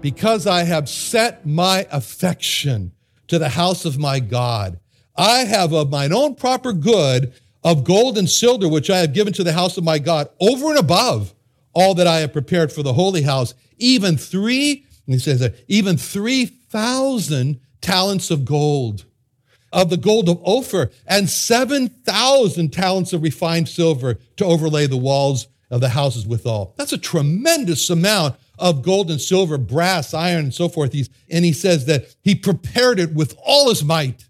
Because I have set my affection to the house of my God. I have of mine own proper good of gold and silver, which I have given to the house of my God, over and above all that I have prepared for the holy house, even three, he says, that, even 3,000 talents of gold, of the gold of Ophir, and 7,000 talents of refined silver to overlay the walls of the houses withal. That's a tremendous amount of gold and silver, brass, iron, and so forth. He's, and he says that he prepared it with all his might.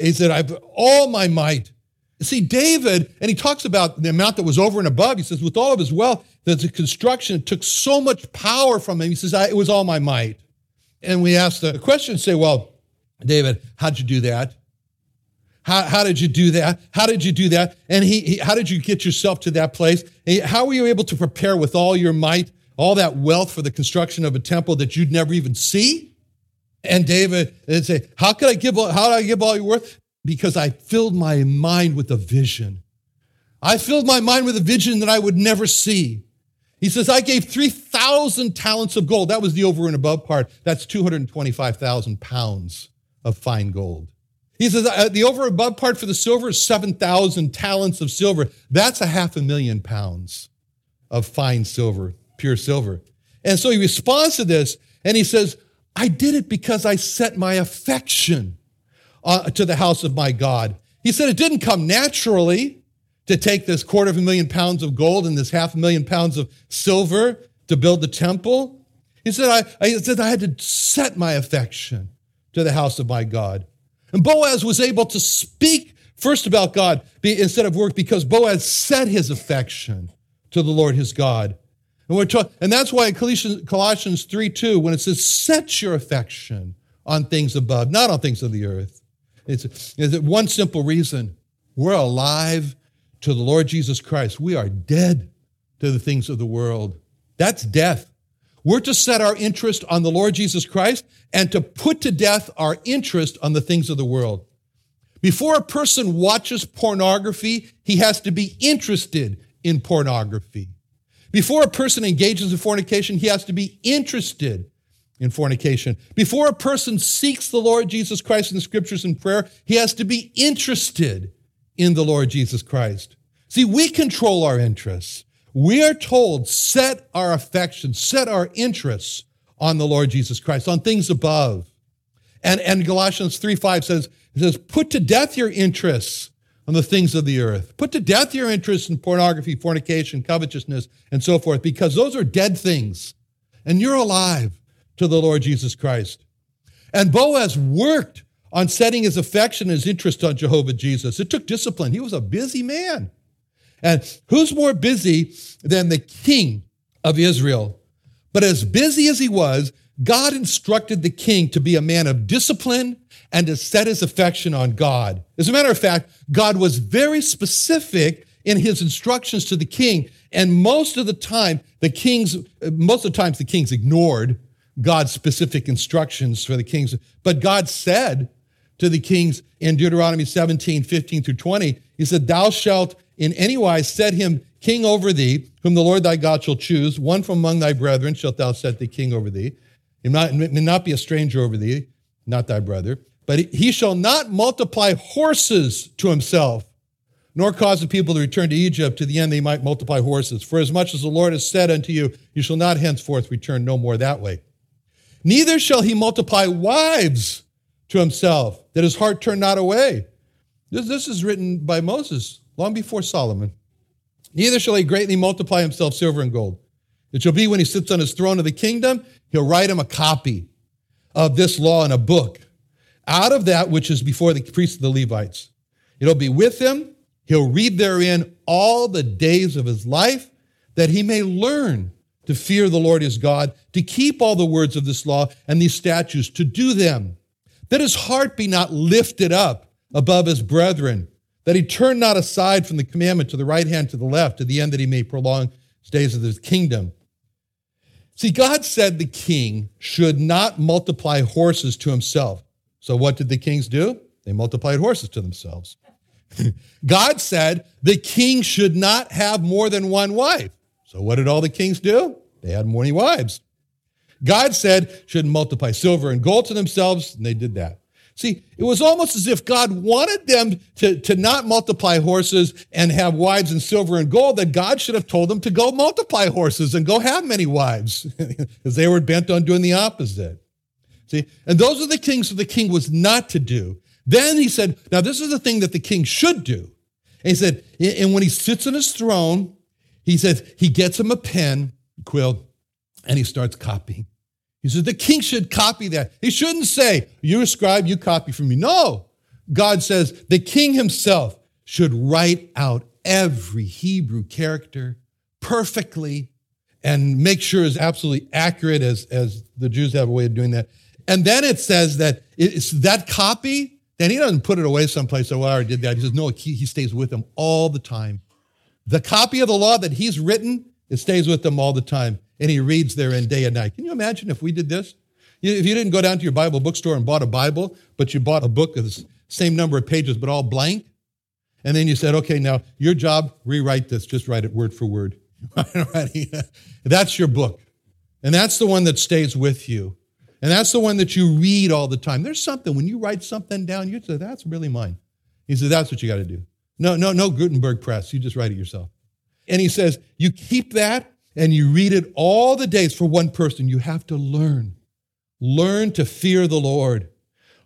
He said, I've all my might. See, David, and he talks about the amount that was over and above. He says, with all of his wealth, that the construction took so much power from him. He says, it was all my might. And we ask the question, say, well, David, how'd you do that? How, how did you do that? How did you do that? And he, he how did you get yourself to that place? How were you able to prepare with all your might? All that wealth for the construction of a temple that you'd never even see. And David would say, How could I give how did I give all your worth? Because I filled my mind with a vision. I filled my mind with a vision that I would never see. He says, I gave 3,000 talents of gold. That was the over and above part. That's 225,000 pounds of fine gold. He says, uh, the over and above part for the silver is 7,000 talents of silver. That's a half a million pounds of fine silver pure silver. And so he responds to this and he says, I did it because I set my affection uh, to the house of my God. He said it didn't come naturally to take this quarter of a million pounds of gold and this half a million pounds of silver to build the temple. He said, I, I said I had to set my affection to the house of my God. And Boaz was able to speak first about God instead of work because Boaz set his affection to the Lord his God. And, we're talk- and that's why in Colossians, Colossians 3 2, when it says, set your affection on things above, not on things of the earth. It's, it's one simple reason we're alive to the Lord Jesus Christ. We are dead to the things of the world. That's death. We're to set our interest on the Lord Jesus Christ and to put to death our interest on the things of the world. Before a person watches pornography, he has to be interested in pornography. Before a person engages in fornication, he has to be interested in fornication. Before a person seeks the Lord Jesus Christ in the scriptures and prayer, he has to be interested in the Lord Jesus Christ. See, we control our interests. We are told, set our affections, set our interests on the Lord Jesus Christ, on things above. And, and Galatians 3 5 says, it says, put to death your interests on the things of the earth. Put to death your interest in pornography, fornication, covetousness, and so forth, because those are dead things. And you're alive to the Lord Jesus Christ. And Boaz worked on setting his affection and his interest on Jehovah Jesus. It took discipline. He was a busy man. And who's more busy than the king of Israel? But as busy as he was, God instructed the king to be a man of discipline and to set his affection on God. As a matter of fact, God was very specific in his instructions to the king. And most of the time, the kings, most of the times the kings ignored God's specific instructions for the kings. But God said to the kings in Deuteronomy 17, 15 through 20, he said, Thou shalt in any wise set him king over thee, whom the Lord thy God shall choose. One from among thy brethren shalt thou set thee king over thee. He may not be a stranger over thee, not thy brother. But he shall not multiply horses to himself, nor cause the people to return to Egypt to the end they might multiply horses. For as much as the Lord has said unto you, you shall not henceforth return no more that way. Neither shall he multiply wives to himself, that his heart turn not away. This, this is written by Moses long before Solomon. Neither shall he greatly multiply himself silver and gold. It shall be when he sits on his throne of the kingdom, he'll write him a copy of this law in a book out of that which is before the priests of the Levites. It'll be with him. He'll read therein all the days of his life that he may learn to fear the Lord his God, to keep all the words of this law and these statutes, to do them, that his heart be not lifted up above his brethren, that he turn not aside from the commandment to the right hand, to the left, to the end that he may prolong his days of his kingdom. See, God said the king should not multiply horses to himself. So what did the kings do? They multiplied horses to themselves. God said the king should not have more than one wife. So what did all the kings do? They had many wives. God said should multiply silver and gold to themselves, and they did that. See, it was almost as if God wanted them to, to not multiply horses and have wives and silver and gold, that God should have told them to go multiply horses and go have many wives, because they were bent on doing the opposite. See, and those are the things that the king was not to do. Then he said, now this is the thing that the king should do. And he said, and when he sits on his throne, he says he gets him a pen, quill, and he starts copying. He says the king should copy that. He shouldn't say, you scribe, you copy from me. No. God says the king himself should write out every Hebrew character perfectly and make sure is absolutely accurate as, as the Jews have a way of doing that. And then it says that it's that copy, then he doesn't put it away someplace. So, well, I already did that. He says, no, he, he stays with them all the time. The copy of the law that he's written, it stays with them all the time. And he reads therein day and night. Can you imagine if we did this? If you didn't go down to your Bible bookstore and bought a Bible, but you bought a book of the same number of pages, but all blank, and then you said, okay, now your job, rewrite this, just write it word for word. that's your book. And that's the one that stays with you. And that's the one that you read all the time. There's something, when you write something down, you say, that's really mine. He said, that's what you got to do. No, no, no Gutenberg press. You just write it yourself. And he says, you keep that and you read it all the days for one person. You have to learn. Learn to fear the Lord.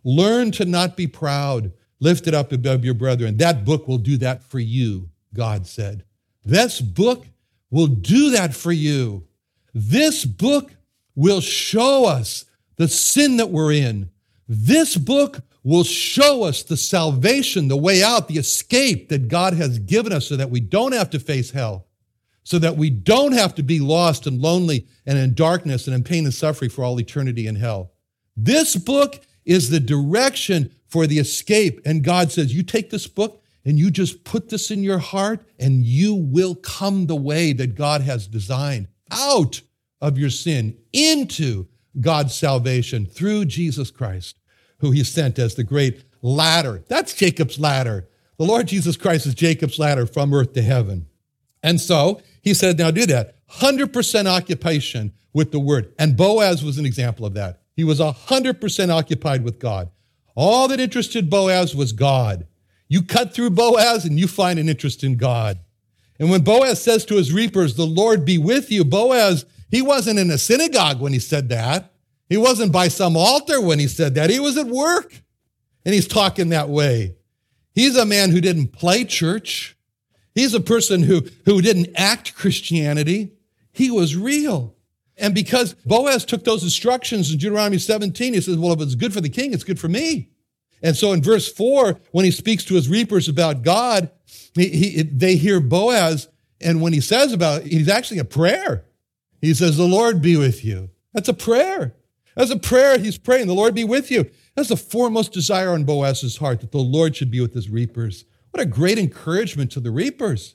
Learn to not be proud. Lift it up above your brethren. That book will do that for you, God said. This book will do that for you. This book will show us the sin that we're in. This book will show us the salvation, the way out, the escape that God has given us so that we don't have to face hell, so that we don't have to be lost and lonely and in darkness and in pain and suffering for all eternity in hell. This book is the direction for the escape. And God says, You take this book and you just put this in your heart, and you will come the way that God has designed out of your sin into God's salvation through Jesus Christ, who he sent as the great ladder. That's Jacob's ladder. The Lord Jesus Christ is Jacob's ladder from earth to heaven. And so he said, now do that. 100% occupation with the word. And Boaz was an example of that. He was 100% occupied with God. All that interested Boaz was God. You cut through Boaz and you find an interest in God. And when Boaz says to his reapers, The Lord be with you, Boaz he wasn't in a synagogue when he said that. He wasn't by some altar when he said that. He was at work. And he's talking that way. He's a man who didn't play church. He's a person who, who didn't act Christianity. He was real. And because Boaz took those instructions in Deuteronomy 17, he says, Well, if it's good for the king, it's good for me. And so in verse 4, when he speaks to his reapers about God, he, he, they hear Boaz. And when he says about it, he's actually a prayer. He says, The Lord be with you. That's a prayer. That's a prayer he's praying. The Lord be with you. That's the foremost desire on Boaz's heart that the Lord should be with his reapers. What a great encouragement to the reapers.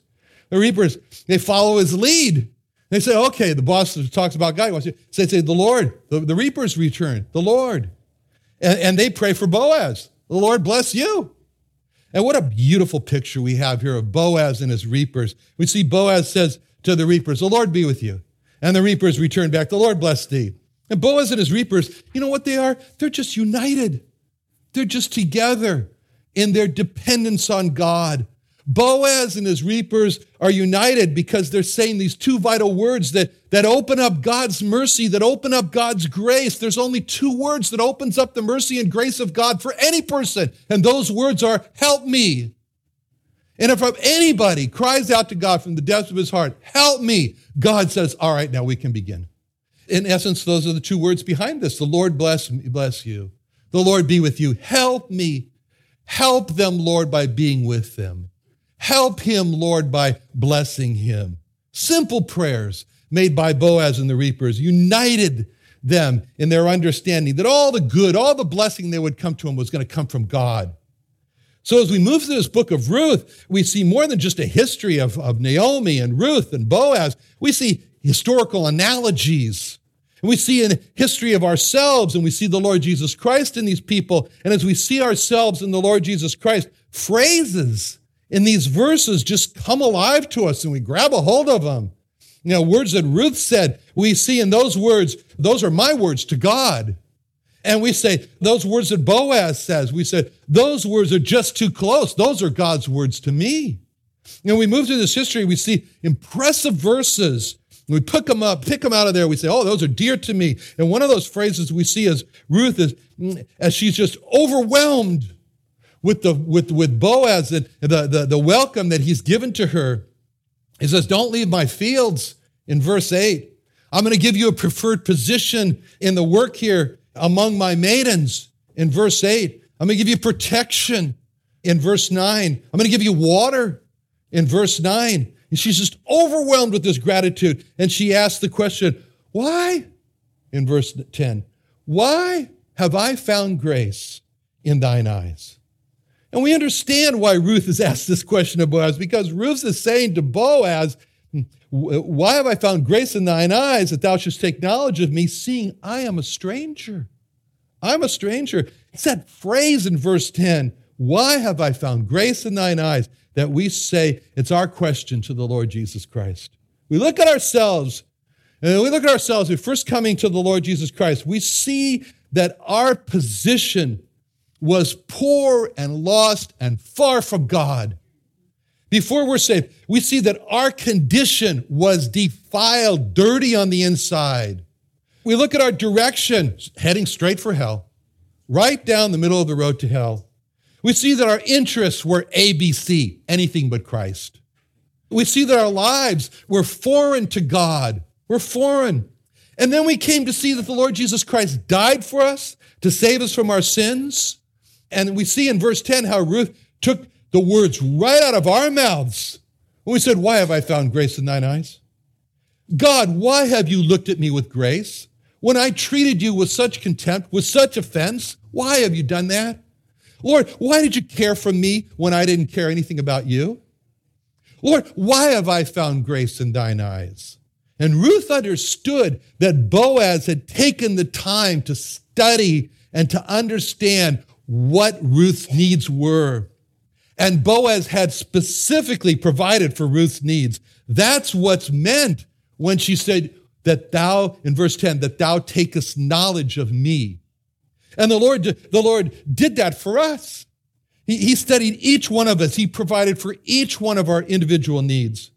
The reapers, they follow his lead. They say, okay, the boss talks about God. Wants to say, say the Lord, the, the reapers return, the Lord. And, and they pray for Boaz. The Lord bless you. And what a beautiful picture we have here of Boaz and his reapers. We see Boaz says to the reapers, The Lord be with you. And the reapers return back, The Lord bless thee. And Boaz and his reapers, you know what they are? They're just united. They're just together in their dependence on God. Boaz and his reapers are united because they're saying these two vital words that, that open up God's mercy, that open up God's grace. There's only two words that opens up the mercy and grace of God for any person. And those words are, help me. And if anybody cries out to God from the depths of his heart, help me, God says, all right, now we can begin. In essence, those are the two words behind this. The Lord bless me, bless you. The Lord be with you. Help me. Help them, Lord, by being with them. Help him, Lord, by blessing him. Simple prayers made by Boaz and the reapers united them in their understanding that all the good, all the blessing that would come to him was going to come from God. So as we move through this book of Ruth, we see more than just a history of, of Naomi and Ruth and Boaz. We see historical analogies. And we see in history of ourselves, and we see the Lord Jesus Christ in these people. And as we see ourselves in the Lord Jesus Christ, phrases in these verses just come alive to us and we grab a hold of them. You know, words that Ruth said, we see in those words, those are my words to God. And we say, those words that Boaz says, we said, those words are just too close. Those are God's words to me. And we move through this history, we see impressive verses. We pick them up, pick them out of there. We say, oh, those are dear to me. And one of those phrases we see as Ruth is, as she's just overwhelmed with the with with Boaz and the, the, the welcome that he's given to her. He says, Don't leave my fields in verse 8. I'm going to give you a preferred position in the work here among my maidens in verse 8. I'm going to give you protection in verse 9. I'm going to give you water in verse 9. And she's just overwhelmed with this gratitude. And she asks the question, Why? In verse 10, Why have I found grace in thine eyes? And we understand why Ruth has asked this question of Boaz, because Ruth is saying to Boaz, Uh, why have I found grace in thine eyes that thou shouldst take knowledge of me, seeing I am a stranger? I'm a stranger. It's that phrase in verse 10 Why have I found grace in thine eyes? That we say it's our question to the Lord Jesus Christ. We look at ourselves, and we look at ourselves, we're first coming to the Lord Jesus Christ. We see that our position was poor and lost and far from God. Before we're saved, we see that our condition was defiled, dirty on the inside. We look at our direction, heading straight for hell, right down the middle of the road to hell. We see that our interests were ABC, anything but Christ. We see that our lives were foreign to God. We're foreign. And then we came to see that the Lord Jesus Christ died for us to save us from our sins. And we see in verse 10 how Ruth took the words right out of our mouths when we said, Why have I found grace in thine eyes? God, why have you looked at me with grace? When I treated you with such contempt, with such offense, why have you done that? Lord, why did you care for me when I didn't care anything about you? Lord, why have I found grace in thine eyes? And Ruth understood that Boaz had taken the time to study and to understand what Ruth's needs were. And Boaz had specifically provided for Ruth's needs. That's what's meant when she said that thou, in verse 10, that thou takest knowledge of me. And the Lord, the Lord did that for us. He, he studied each one of us. He provided for each one of our individual needs.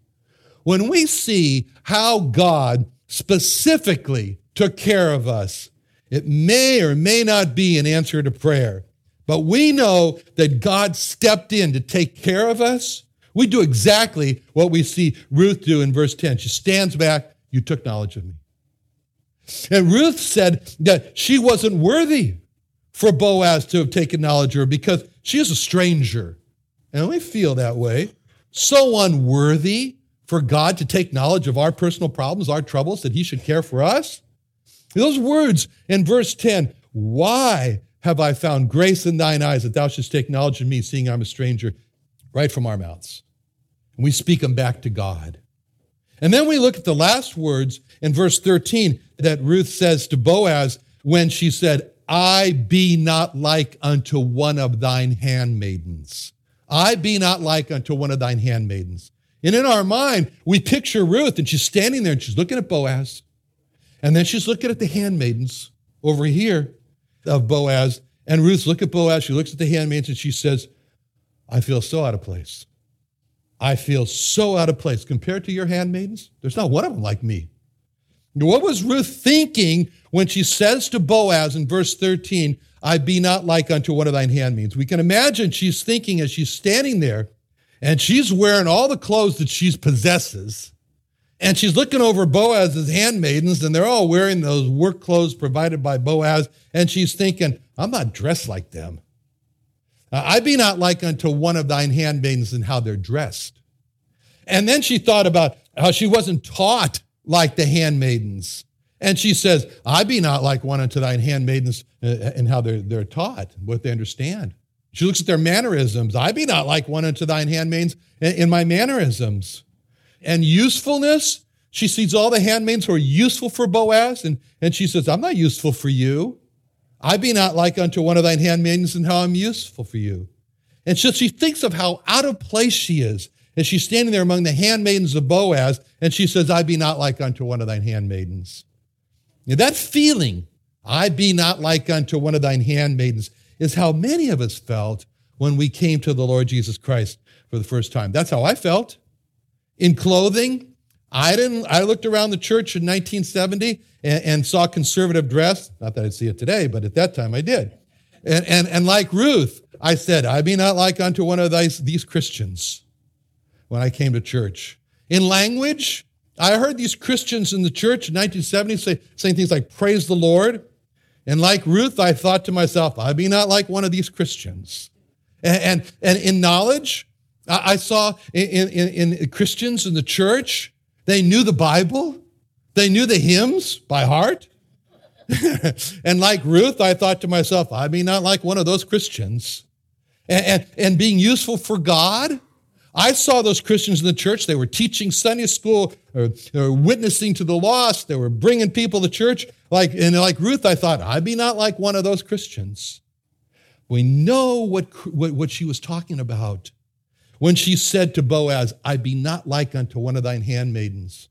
When we see how God specifically took care of us, it may or may not be an answer to prayer. But we know that God stepped in to take care of us. We do exactly what we see Ruth do in verse 10. She stands back, You took knowledge of me. And Ruth said that she wasn't worthy for Boaz to have taken knowledge of her because she is a stranger. And we feel that way. So unworthy for God to take knowledge of our personal problems, our troubles, that he should care for us. Those words in verse 10 why have I found grace in thine eyes that thou shouldst take knowledge of me, seeing I'm a stranger, right from our mouths. And we speak them back to God. And then we look at the last words in verse 13 that Ruth says to Boaz when she said, I be not like unto one of thine handmaidens. I be not like unto one of thine handmaidens. And in our mind, we picture Ruth and she's standing there and she's looking at Boaz. And then she's looking at the handmaidens over here of Boaz. And Ruth look at Boaz, she looks at the handmaids, and she says, I feel so out of place. I feel so out of place compared to your handmaidens. There's not one of them like me. What was Ruth thinking when she says to Boaz in verse 13, I be not like unto one of thine handmaidens? We can imagine she's thinking as she's standing there and she's wearing all the clothes that she possesses. And she's looking over Boaz's handmaidens, and they're all wearing those work clothes provided by Boaz. And she's thinking, I'm not dressed like them. Uh, I be not like unto one of thine handmaidens in how they're dressed. And then she thought about how she wasn't taught like the handmaidens. And she says, I be not like one unto thine handmaidens in how they're, they're taught, what they understand. She looks at their mannerisms. I be not like one unto thine handmaidens in my mannerisms. And usefulness, she sees all the handmaids who are useful for Boaz, and, and she says, I'm not useful for you. I be not like unto one of thine handmaidens and how I'm useful for you. And so she thinks of how out of place she is as she's standing there among the handmaidens of Boaz, and she says, I be not like unto one of thine handmaidens. Now, that feeling, I be not like unto one of thine handmaidens, is how many of us felt when we came to the Lord Jesus Christ for the first time. That's how I felt. In clothing, I didn't, I looked around the church in 1970 and, and saw conservative dress. Not that I'd see it today, but at that time I did. And, and, and like Ruth, I said, I be not like unto one of these, these Christians when I came to church. In language, I heard these Christians in the church in 1970 say, saying things like, praise the Lord. And like Ruth, I thought to myself, I be not like one of these Christians. And, and, and in knowledge, I, I saw in, in, in Christians in the church, they knew the Bible. They knew the hymns by heart. and like Ruth, I thought to myself, I be not like one of those Christians. And, and, and, being useful for God, I saw those Christians in the church. They were teaching Sunday school, or, witnessing to the lost. They were bringing people to church. Like, and like Ruth, I thought, I be not like one of those Christians. We know what, what, what she was talking about when she said to Boaz, I be not like unto one of thine handmaidens.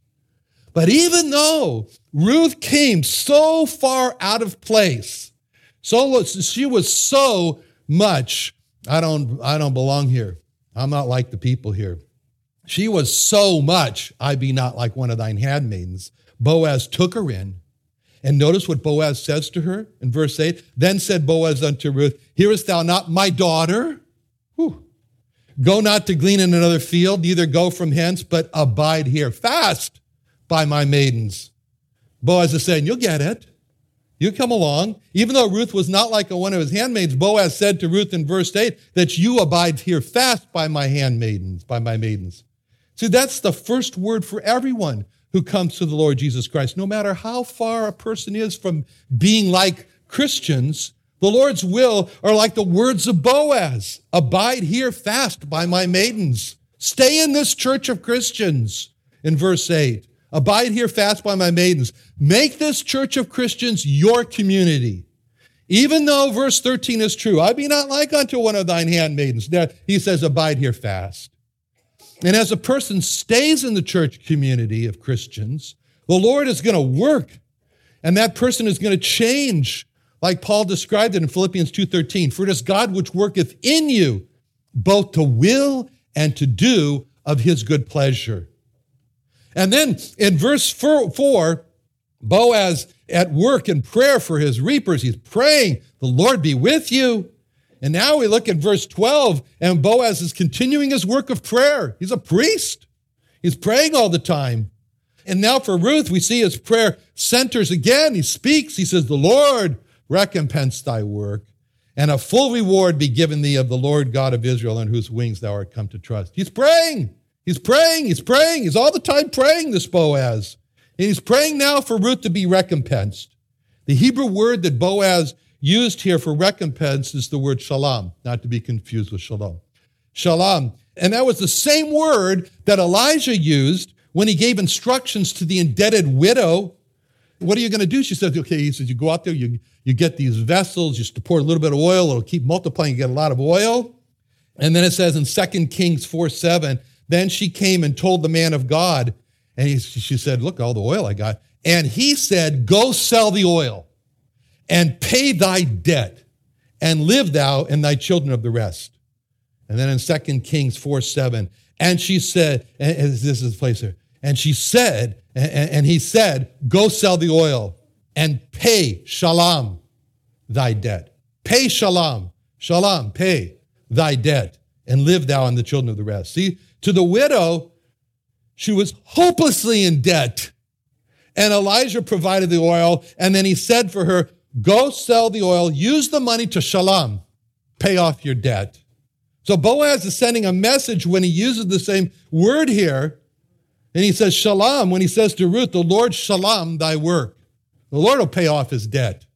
But even though Ruth came so far out of place, so she was so much, I don't, I don't belong here. I'm not like the people here. She was so much, I be not like one of thine handmaidens. Boaz took her in. And notice what Boaz says to her in verse 8. Then said Boaz unto Ruth, Hearest thou not my daughter? Whew. Go not to glean in another field, neither go from hence, but abide here. Fast by my maidens. Boaz is saying, You'll get it. You come along. Even though Ruth was not like one of his handmaids, Boaz said to Ruth in verse 8 that you abide here fast by my handmaidens, by my maidens. See, that's the first word for everyone who comes to the Lord Jesus Christ. No matter how far a person is from being like Christians, the Lord's will are like the words of Boaz Abide here fast by my maidens. Stay in this church of Christians in verse 8. Abide here fast by my maidens. Make this church of Christians your community. Even though verse 13 is true, I be not like unto one of thine handmaidens. He says, abide here fast. And as a person stays in the church community of Christians, the Lord is going to work and that person is going to change like Paul described it in Philippians 2:13 for it is God which worketh in you both to will and to do of his good pleasure. And then in verse four, Boaz at work in prayer for his reapers, he's praying, the Lord be with you. And now we look at verse 12, and Boaz is continuing his work of prayer. He's a priest, he's praying all the time. And now for Ruth, we see his prayer centers again. He speaks, he says, The Lord recompense thy work, and a full reward be given thee of the Lord God of Israel, in whose wings thou art come to trust. He's praying. He's praying, he's praying, he's all the time praying, this Boaz. And he's praying now for Ruth to be recompensed. The Hebrew word that Boaz used here for recompense is the word shalam, not to be confused with shalom. Shalom. And that was the same word that Elijah used when he gave instructions to the indebted widow. What are you going to do? She says, okay, he says, you go out there, you, you get these vessels, just pour a little bit of oil, it'll keep multiplying, you get a lot of oil. And then it says in 2 Kings 4 7, then she came and told the man of God, and he, she said, Look, all the oil I got. And he said, Go sell the oil and pay thy debt, and live thou and thy children of the rest. And then in 2 Kings 4 7, and she said, and this is the place here, and she said, and he said, Go sell the oil and pay shalom thy debt. Pay shalom, shalom, pay thy debt, and live thou and the children of the rest. See, to the widow, she was hopelessly in debt. And Elijah provided the oil, and then he said for her, Go sell the oil, use the money to shalom, pay off your debt. So Boaz is sending a message when he uses the same word here. And he says, Shalom, when he says to Ruth, the Lord shalom thy work. The Lord will pay off his debt.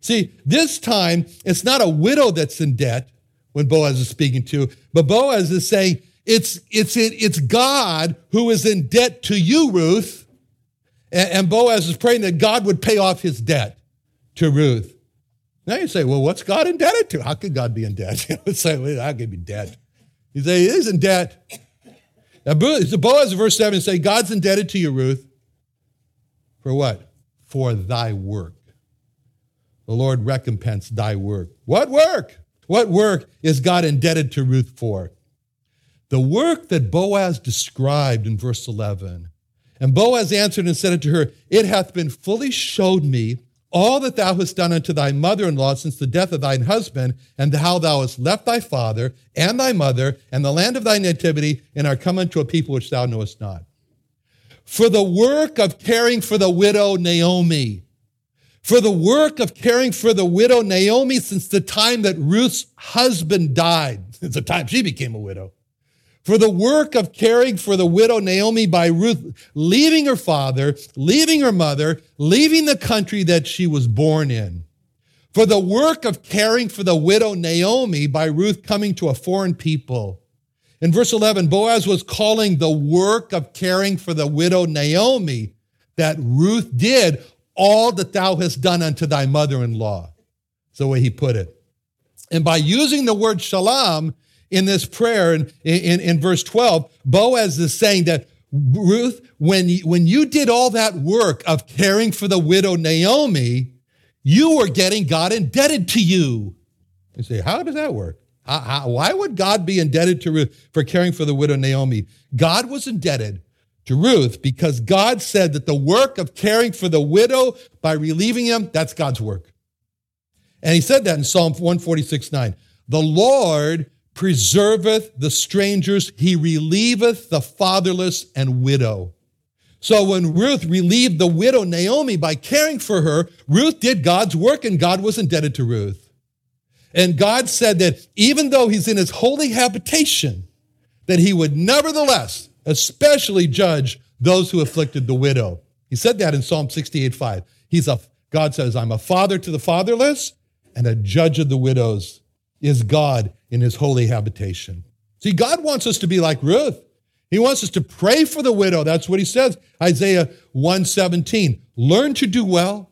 See, this time, it's not a widow that's in debt when Boaz is speaking to, but Boaz is saying, it's, it's, it's God who is in debt to you, Ruth. And, and Boaz is praying that God would pay off his debt to Ruth. Now you say, well, what's God indebted to? How could God be in debt? You say, well, how could be debt? You say, he is in debt. Now, Boaz, verse 7, say, God's indebted to you, Ruth. For what? For thy work. The Lord recompense thy work. What work? What work is God indebted to Ruth for? The work that Boaz described in verse 11. And Boaz answered and said unto her, It hath been fully showed me all that thou hast done unto thy mother in law since the death of thine husband, and how thou hast left thy father and thy mother and the land of thy nativity, and are come unto a people which thou knowest not. For the work of caring for the widow Naomi, for the work of caring for the widow Naomi since the time that Ruth's husband died, since the time she became a widow for the work of caring for the widow Naomi by Ruth, leaving her father, leaving her mother, leaving the country that she was born in. For the work of caring for the widow Naomi by Ruth coming to a foreign people. In verse 11, Boaz was calling the work of caring for the widow Naomi that Ruth did all that thou hast done unto thy mother in law. That's the way he put it. And by using the word shalom, in this prayer in, in, in verse 12, Boaz is saying that Ruth, when you, when you did all that work of caring for the widow Naomi, you were getting God indebted to you. You say, how does that work? How, how, why would God be indebted to Ruth for caring for the widow Naomi? God was indebted to Ruth because God said that the work of caring for the widow by relieving him, that's God's work. And he said that in Psalm 146 9. The Lord preserveth the strangers, he relieveth the fatherless and widow. So when Ruth relieved the widow Naomi by caring for her, Ruth did God's work and God was indebted to Ruth. And God said that even though he's in his holy habitation, that he would nevertheless especially judge those who afflicted the widow. He said that in Psalm 68 5. He's a, God says, I'm a father to the fatherless and a judge of the widows is God in his holy habitation. See, God wants us to be like Ruth. He wants us to pray for the widow. That's what he says. Isaiah 117. Learn to do well,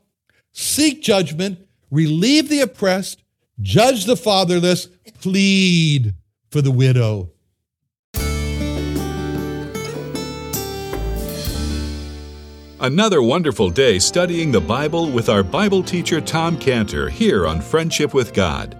seek judgment, relieve the oppressed, judge the fatherless, plead for the widow. Another wonderful day studying the Bible with our Bible teacher Tom Cantor here on Friendship with God.